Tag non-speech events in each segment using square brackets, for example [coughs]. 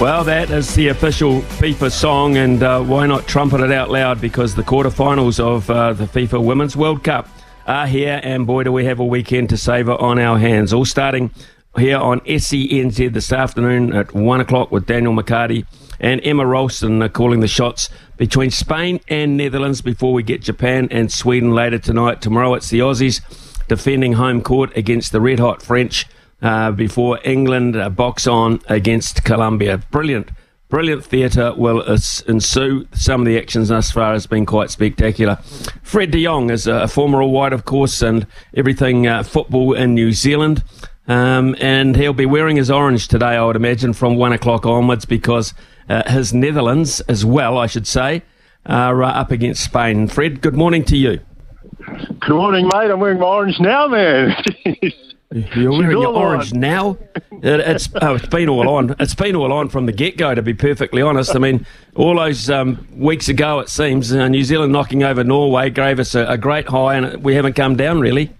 Well, that is the official FIFA song, and uh, why not trumpet it out loud? Because the quarterfinals of uh, the FIFA Women's World Cup are here, and boy, do we have a weekend to savour on our hands. All starting here on SENZ this afternoon at 1 o'clock with Daniel McCarty and Emma Ralston uh, calling the shots between Spain and Netherlands before we get Japan and Sweden later tonight. Tomorrow it's the Aussies defending home court against the red hot French uh, before England uh, box on against Colombia. Brilliant. Brilliant theatre will ensue. Some of the actions thus far has been quite spectacular. Fred de Jong is a former All White, of course, and everything uh, football in New Zealand. Um, and he'll be wearing his orange today, I would imagine, from one o'clock onwards, because uh, his Netherlands, as well, I should say, are uh, up against Spain. Fred, good morning to you. Good morning, mate. I'm wearing my orange now, man. [laughs] You're wearing your orange on. now. It, it's oh, it's been all on. It's been all on from the get go. To be perfectly honest, I mean, all those um, weeks ago, it seems uh, New Zealand knocking over Norway gave us a, a, great high, and we haven't come down really.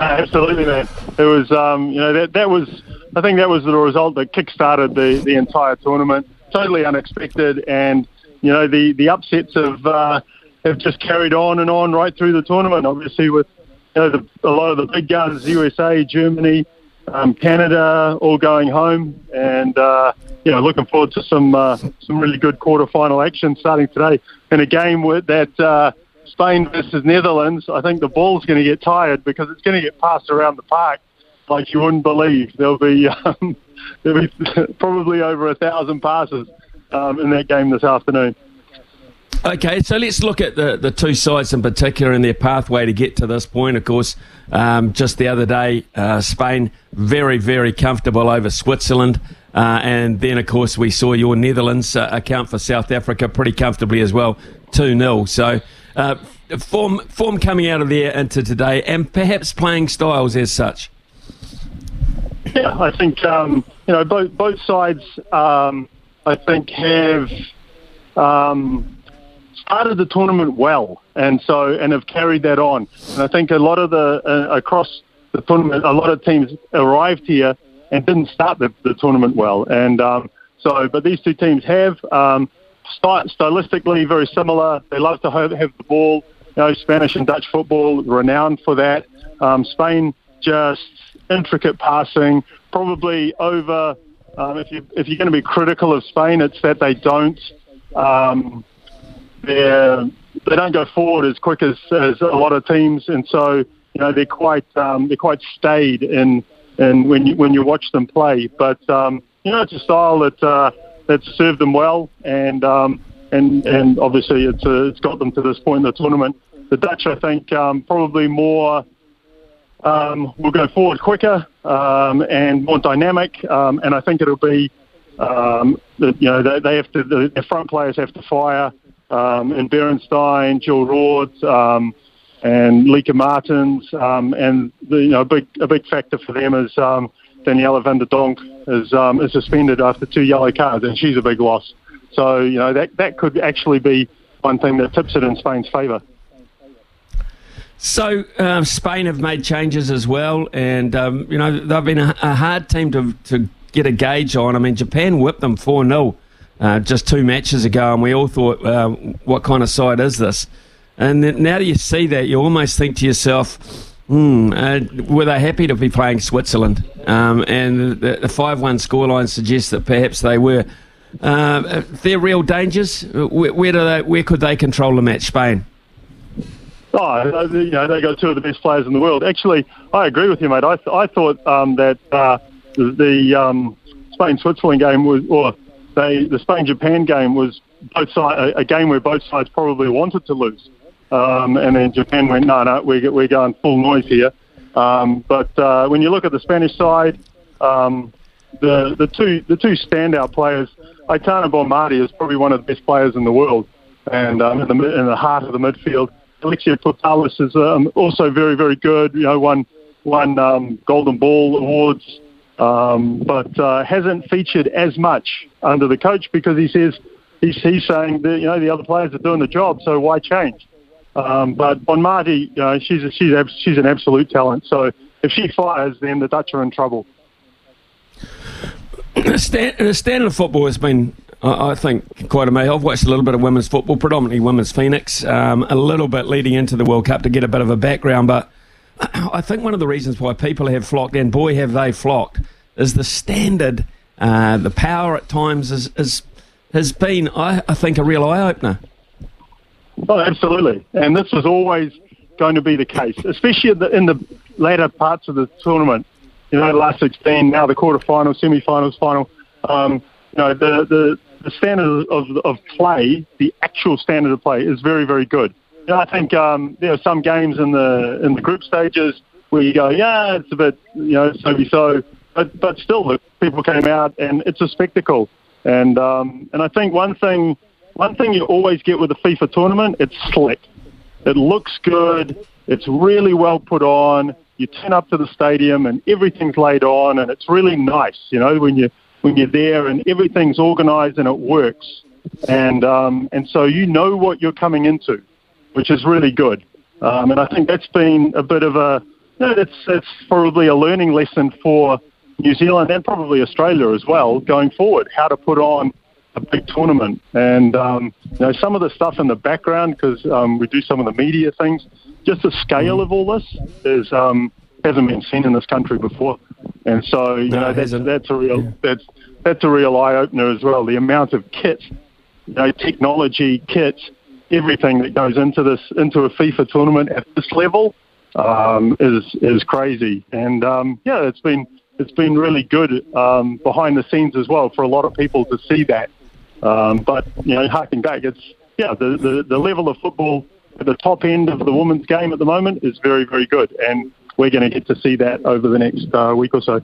absolutely, man. It was, um, you know, that that was. I think that was the result that kick-started the the entire tournament. Totally unexpected, and you know, the the upsets have uh, have just carried on and on right through the tournament. Obviously, with you know, the, a lot of the big guns, USA, Germany, um, Canada, all going home, and uh, you know, looking forward to some uh, some really good quarterfinal action starting today in a game with that uh, Spain versus Netherlands. I think the ball's going to get tired because it's going to get passed around the park like you wouldn't believe. There'll be [laughs] um, there'll be [laughs] probably over a thousand passes um, in that game this afternoon. Okay, so let's look at the, the two sides in particular and their pathway to get to this point. Of course, um, just the other day, uh, Spain very, very comfortable over Switzerland. Uh, and then, of course, we saw your Netherlands uh, account for South Africa pretty comfortably as well, 2 0. So, uh, form, form coming out of there into today, and perhaps playing styles as such. Yeah, I think, um, you know, both, both sides, um, I think, have. Um, started the tournament well, and so and have carried that on. And I think a lot of the uh, across the tournament, a lot of teams arrived here and didn't start the, the tournament well. And um, so, but these two teams have um, stylistically very similar. They love to have, have the ball. You know, Spanish and Dutch football renowned for that. Um, Spain just intricate passing, probably over. Um, if you if you're going to be critical of Spain, it's that they don't um, they're they don't go forward as quick as, as a lot of teams, and so you know they're quite um, they're quite staid in in when you when you watch them play. But um, you know it's a style that uh, that's served them well, and um, and and obviously it's uh, it's got them to this point in the tournament. The Dutch, I think, um, probably more um, will go forward quicker um, and more dynamic, and I think it'll be um, you know they, they have to the front players have to fire um, and Beerensteyn, Jill Roord, um, and Lieke Martens, um, and the, you know, a big a big factor for them is um, Danielle van de Donk is um, is suspended after two yellow cards, and she's a big loss. So you know that that could actually be one thing that tips it in Spain's favour. So uh, Spain have made changes as well, and um, you know they've been a, a, hard team to to get a gauge on. I mean, Japan whipped them four 0 uh, just two matches ago, and we all thought, uh, what kind of side is this? And now that you see that, you almost think to yourself, hmm, uh, were they happy to be playing Switzerland? Um, and the 5 1 scoreline suggests that perhaps they were. Uh, they're real dangers. Where, where, do they, where could they control the match, Spain? Oh, you know, they got two of the best players in the world. Actually, I agree with you, mate. I, th- I thought um, that uh, the um, Spain Switzerland game was, or they the Spain Japan game was both side, a, a, game where both sides probably wanted to lose, um, and then Japan went no no we're we're going full noise here. Um, but uh, when you look at the Spanish side, um, the the two the two standout players, Aitana Bonmati is probably one of the best players in the world, and um, in the in the heart of the midfield. Alexia Putellas is um, also very very good. You know, won won um, Golden Ball awards, um, but uh, hasn't featured as much under the coach because he says he's, he's saying that you know the other players are doing the job, so why change? Um, but Bonmati, you know, she's a, she's a, she's an absolute talent. So if she fires, then the Dutch are in trouble. The standard of football has been, I think, quite amazing. I've watched a little bit of women's football, predominantly women's Phoenix, um, a little bit leading into the World Cup to get a bit of a background. But [coughs] I think one of the reasons why people have flocked, and boy, have they flocked, is the standard, uh, the power at times is, is has been, I, I think, a real eye opener. Oh, absolutely. And this was always going to be the case, especially in the, in the later parts of the tournament. You know, the last 16, now the quarterfinals, semi-finals, final. Um, you know, the, the, the standard of, of play, the actual standard of play, is very, very good. You know, I think um, there are some games in the in the group stages where you go, yeah, it's a bit, you know, so so, but but still, the people came out and it's a spectacle. And um, and I think one thing one thing you always get with the FIFA tournament, it's slick. It looks good. It's really well put on. You turn up to the stadium and everything's laid on, and it's really nice. You know when you when you're there and everything's organised and it works, and um, and so you know what you're coming into, which is really good. Um, and I think that's been a bit of a you know, that's that's probably a learning lesson for New Zealand and probably Australia as well going forward. How to put on a big tournament. And um, you know, some of the stuff in the background, because um, we do some of the media things, just the scale of all this is um, hasn't been seen in this country before. And so you no, know that's, that's a real yeah. that's that's a real eye opener as well. The amount of kit, you know, technology, kit, everything that goes into this into a FIFA tournament at this level um, is is crazy. And um, yeah, it's been it's been really good um, behind the scenes as well for a lot of people to see that. Um, but you know, harking back, it's yeah, the, the the level of football at the top end of the women's game at the moment is very very good, and we're going to get to see that over the next uh, week or so.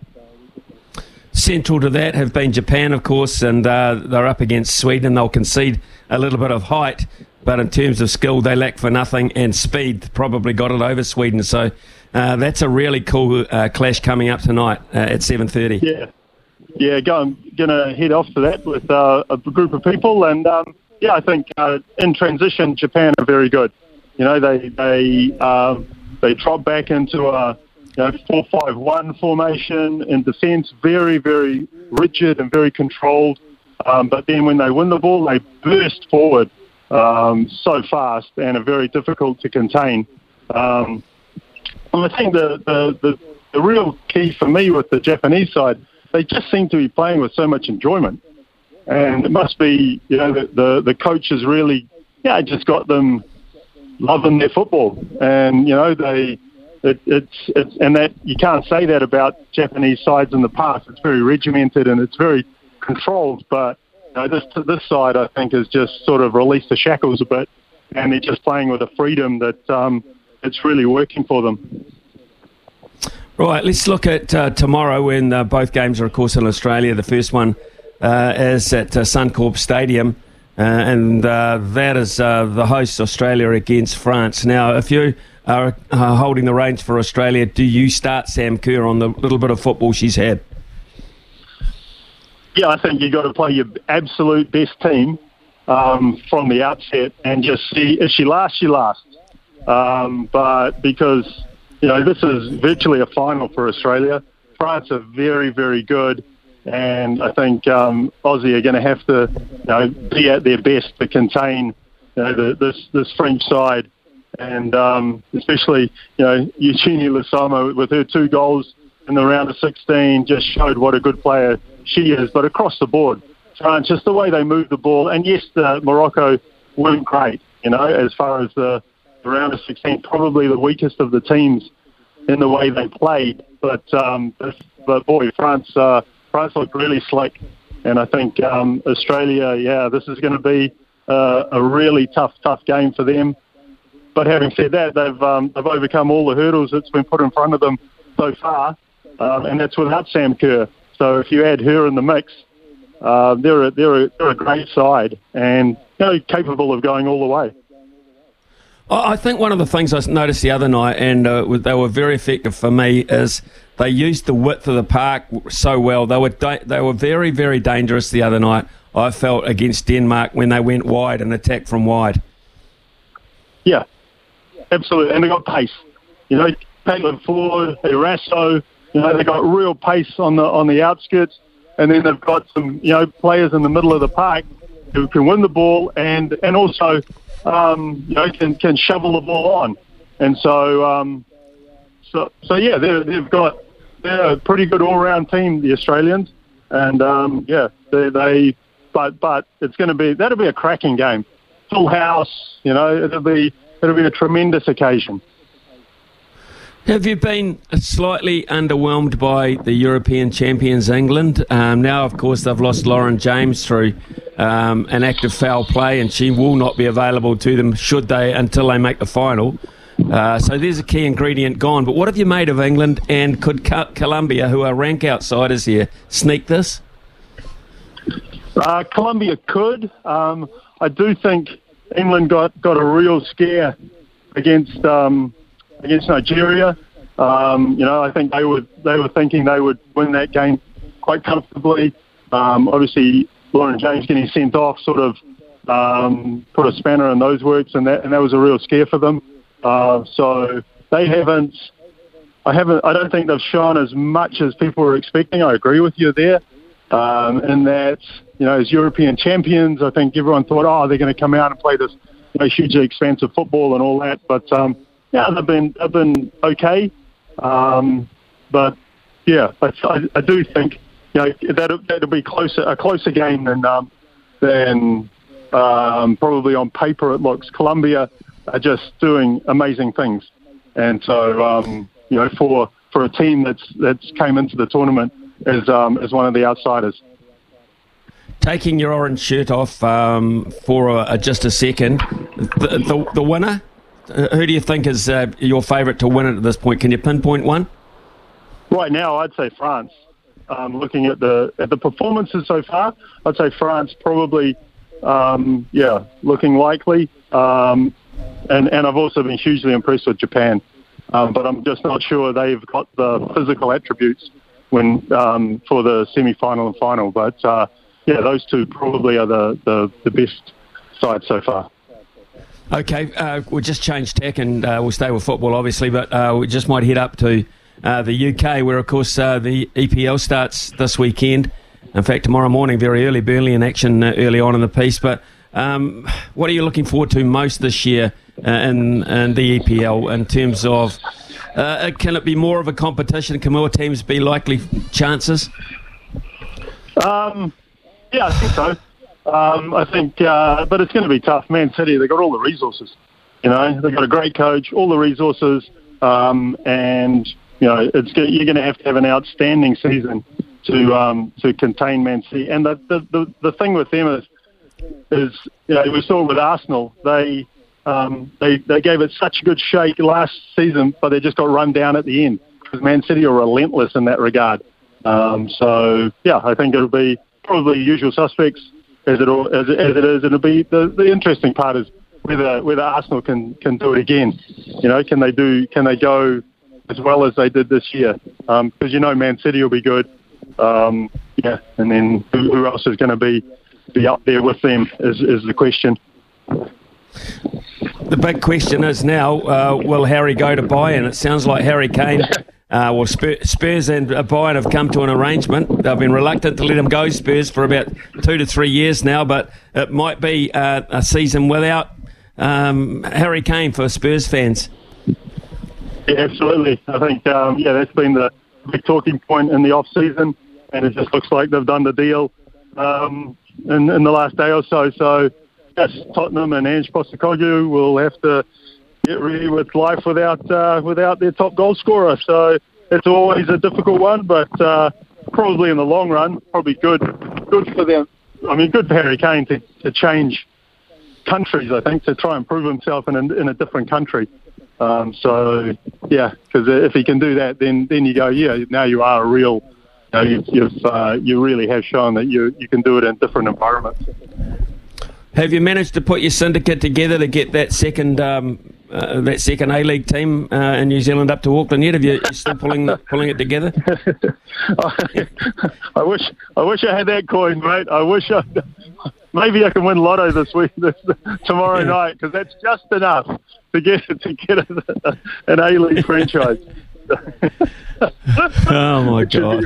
Central to that have been Japan, of course, and uh, they're up against Sweden. They'll concede a little bit of height, but in terms of skill, they lack for nothing, and speed probably got it over Sweden. So uh, that's a really cool uh, clash coming up tonight uh, at 7.30. Yeah, yeah, I'm going to head off to that with uh, a group of people. And, um, yeah, I think uh, in transition, Japan are very good. You know, they they um, they drop back into a you know, formation in defence, very, very rigid and very controlled. Um, but then when they win the ball, they burst forward um, so fast and are very difficult to contain. Um, and I think the, the, the, the real key for me with the Japanese side, they just seem to be playing with so much enjoyment. And it must be, you know, the, the, the coach has really, yeah, just got them loving their football. And, you know, they, it, it's, it's, and that you can't say that about Japanese sides in the past. It's very regimented and it's very controlled. But know, this this side, I think, has just sort of released the shackles a bit, and they're just playing with a freedom that um, it's really working for them. Right, let's look at uh, tomorrow when uh, both games are, of course, in Australia. The first one uh, is at uh, Suncorp Stadium, uh, and uh, that is the host, Australia, against France. Now, if you are holding the reins for Australia, do you start Sam Kerr on the little bit of football she's had? Yeah, I think you've got to play your absolute best team um, from the outset and just see if she lasts, she lasts. Um, but because, you know, this is virtually a final for Australia. France are very, very good. And I think um, Aussie are going to have to you know, be at their best to contain you know, the, this, this French side. And um, especially, you know, Eugenie Sommer with her two goals in the round of 16 just showed what a good player she is. But across the board, France, just the way they move the ball. And yes, the Morocco weren't great, you know, as far as the round of 16, probably the weakest of the teams in the way they played. But um, but boy, France uh, France looked really slick, and I think um, Australia, yeah, this is going to be uh, a really tough tough game for them. But having said that, they've um, they've overcome all the hurdles that's been put in front of them so far, um, and that's without Sam Kerr. So if you add her in the mix, uh, they're a, they're a, they're a great side and you know, capable of going all the way. I think one of the things I noticed the other night, and uh, they were very effective for me, is they used the width of the park so well. They were da- they were very very dangerous the other night. I felt against Denmark when they went wide and attacked from wide. Yeah, absolutely, and they got pace. You know, Caitlin Foord, Eraso, you know, they've got real pace on the on the outskirts, and then they've got some you know players in the middle of the park who can win the ball and and also um, you know can can shovel the ball on, and so um, so so yeah, they've got they're a pretty good all round team, the Australians, and um, yeah, they, they but but it's going to be that'll be a cracking game, full house, you know, it'll be it'll be a tremendous occasion. Have you been slightly underwhelmed by the European champions, England? Um, now, of course, they've lost Lauren James through um, an of foul play, and she will not be available to them should they until they make the final. Uh, so there's a key ingredient gone. But what have you made of England, and could Colombia, who are rank outsiders here, sneak this? Uh, Colombia could. Um, I do think England got, got a real scare against um, against Nigeria. Um, you know, I think they would they were thinking they would win that game quite comfortably. Um, obviously, Lauren James getting sent off sort of um, put a spanner in those works, and that and that was a real scare for them. Uh, so they haven't. I haven't. I don't think they've shown as much as people were expecting. I agree with you there. Um, in that, you know, as European champions, I think everyone thought, oh, they're going to come out and play this you know, hugely expensive football and all that. But um, yeah, they've been they've been okay. Um, but yeah, I, I, do think you know that that'll be closer a closer game than um, than um, probably on paper it looks. Colombia are just doing amazing things, and so um, you know for for a team that's that's came into the tournament as um, as one of the outsiders. Taking your orange shirt off um, for a, just a second, the, the, the winner who do you think is uh, your favourite to win it at this point? Can you pinpoint one? Right now, I'd say France. Um, looking at the at the performances so far, I'd say France probably, um, yeah, looking likely. Um, and and I've also been hugely impressed with Japan, um, but I'm just not sure they've got the physical attributes when um, for the semi-final and final. But uh, yeah, those two probably are the, the, the best sides so far. Okay, uh, we'll just change tech and uh, we'll stay with football, obviously, but uh, we just might head up to uh, the UK, where, of course, uh, the EPL starts this weekend. In fact, tomorrow morning, very early, Burnley in action uh, early on in the piece. But um, what are you looking forward to most this year in, in the EPL in terms of can it be more of a competition? Can more teams be likely chances? Um, yeah, I think so. Um, I think, uh, but it's going to be tough. Man City, they've got all the resources. You know, they've got a great coach, all the resources, um, and you know, it's you're going to have to have an outstanding season to um, to contain Man City. And the, the the the thing with them is is you know we saw with Arsenal they um, they they gave it such a good shake last season, but they just got run down at the end because Man City are relentless in that regard. Um, so yeah, I think it'll be probably usual suspects as it all, as, as it is. And it'll be the, the interesting part is whether whether Arsenal can can do it again. You know, can they do can they go as well as they did this year? Because um, you know, Man City will be good. Um, yeah, and then who, who else is going to be be up there with them is is the question. The big question is now: uh, Will Harry go to Bayern? It sounds like Harry Kane Uh, well, Spurs and Bayern have come to an arrangement. They've been reluctant to let him go, Spurs, for about two to three years now, but it might be uh, a season without um, Harry Kane for Spurs fans. Yeah, absolutely. I think, um, yeah, that's been the big talking point in the off season, and it just looks like they've done the deal um, in, in the last day or so. So, yes, Tottenham and Ange Postecoglou will have to get ready with life without uh, without their top goal scorer. So it's always a difficult one, but uh, probably in the long run, probably good good for them. I mean, good for Harry Kane to, to change countries. I think to try and prove himself in a, in a different country. Um, so yeah, because if he can do that, then then you go, yeah, now you are a real know, you've, you've uh, you really have shown that you you can do it in different environments. Have you managed to put your syndicate together to get that second um, uh, that second A League team uh, in New Zealand up to Auckland yet? Have you still pulling [laughs] pulling it together? I wish I wish I had that coin, mate. I wish I maybe I can win Lotto this week, this, tomorrow yeah. night, because that's just enough to get to get a, an A League franchise. [laughs] oh my god!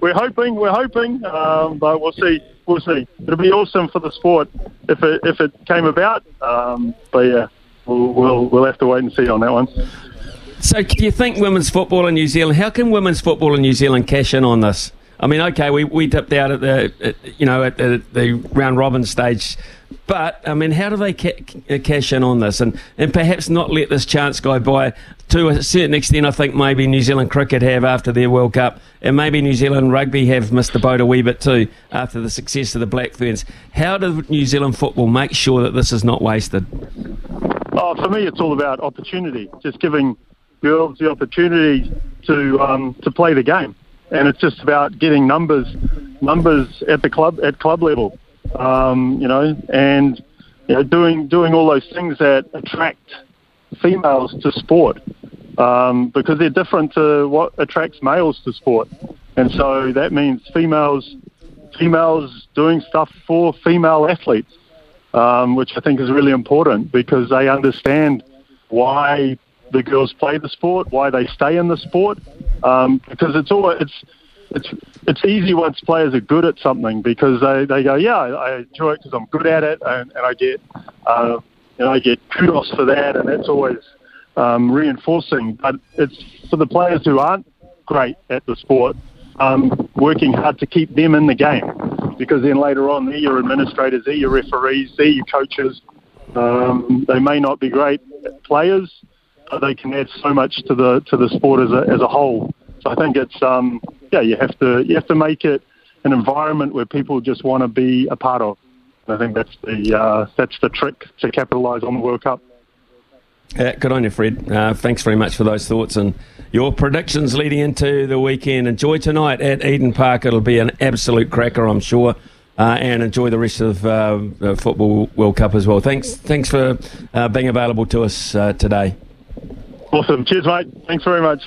We're hoping, we're hoping, um, but we'll see. We'll see. It'll be awesome for the sport if it if it came about. Um, but yeah, we'll, we'll we'll have to wait and see on that one. So, do you think women's football in New Zealand? How can women's football in New Zealand cash in on this? I mean, okay, we, we dipped out at the at, you know at the, round robin stage but I mean, how do they ca- cash in on this, and and perhaps not let this chance go by? To a certain extent, I think maybe New Zealand cricket have after their World Cup, and maybe New Zealand rugby have missed the boat a wee bit too after the success of the Black Ferns. How does New Zealand football make sure that this is not wasted? Oh, for me, it's all about opportunity. Just giving girls the opportunity to um, to play the game, and it's just about getting numbers numbers at the club at club level. Um, you know, and you know, doing doing all those things that attract females to sport. Um, because they're different to what attracts males to sport, and so that means females females doing stuff for female athletes, um, which I think is really important because they understand why the girls play the sport, why they stay in the sport, um, because it's all it's it's it's easy once players are good at something because they, they go, yeah, I enjoy it because I'm good at it, and, and I get uh, know I get kudos for that, and that's always um, reinforcing. But it's for the players who aren't great at the sport, um, working hard to keep them in the game because then later on they're your administrators, they're your referees, they're your coaches. Um, they may not be great players, but they can add so much to the to the sport as a as a whole. So I think it's um, yeah, you have to you have to make it an environment where people just want to be a part of. I think that's the uh, that's the trick to capitalise on the World Cup. Yeah, good on you, Fred. Uh, thanks very much for those thoughts and your predictions leading into the weekend. Enjoy tonight at Eden Park. It'll be an absolute cracker, I'm sure. Uh, and enjoy the rest of uh, the Football World Cup as well. Thanks, thanks for uh, being available to us uh, today. Awesome. Cheers, mate. Thanks very much.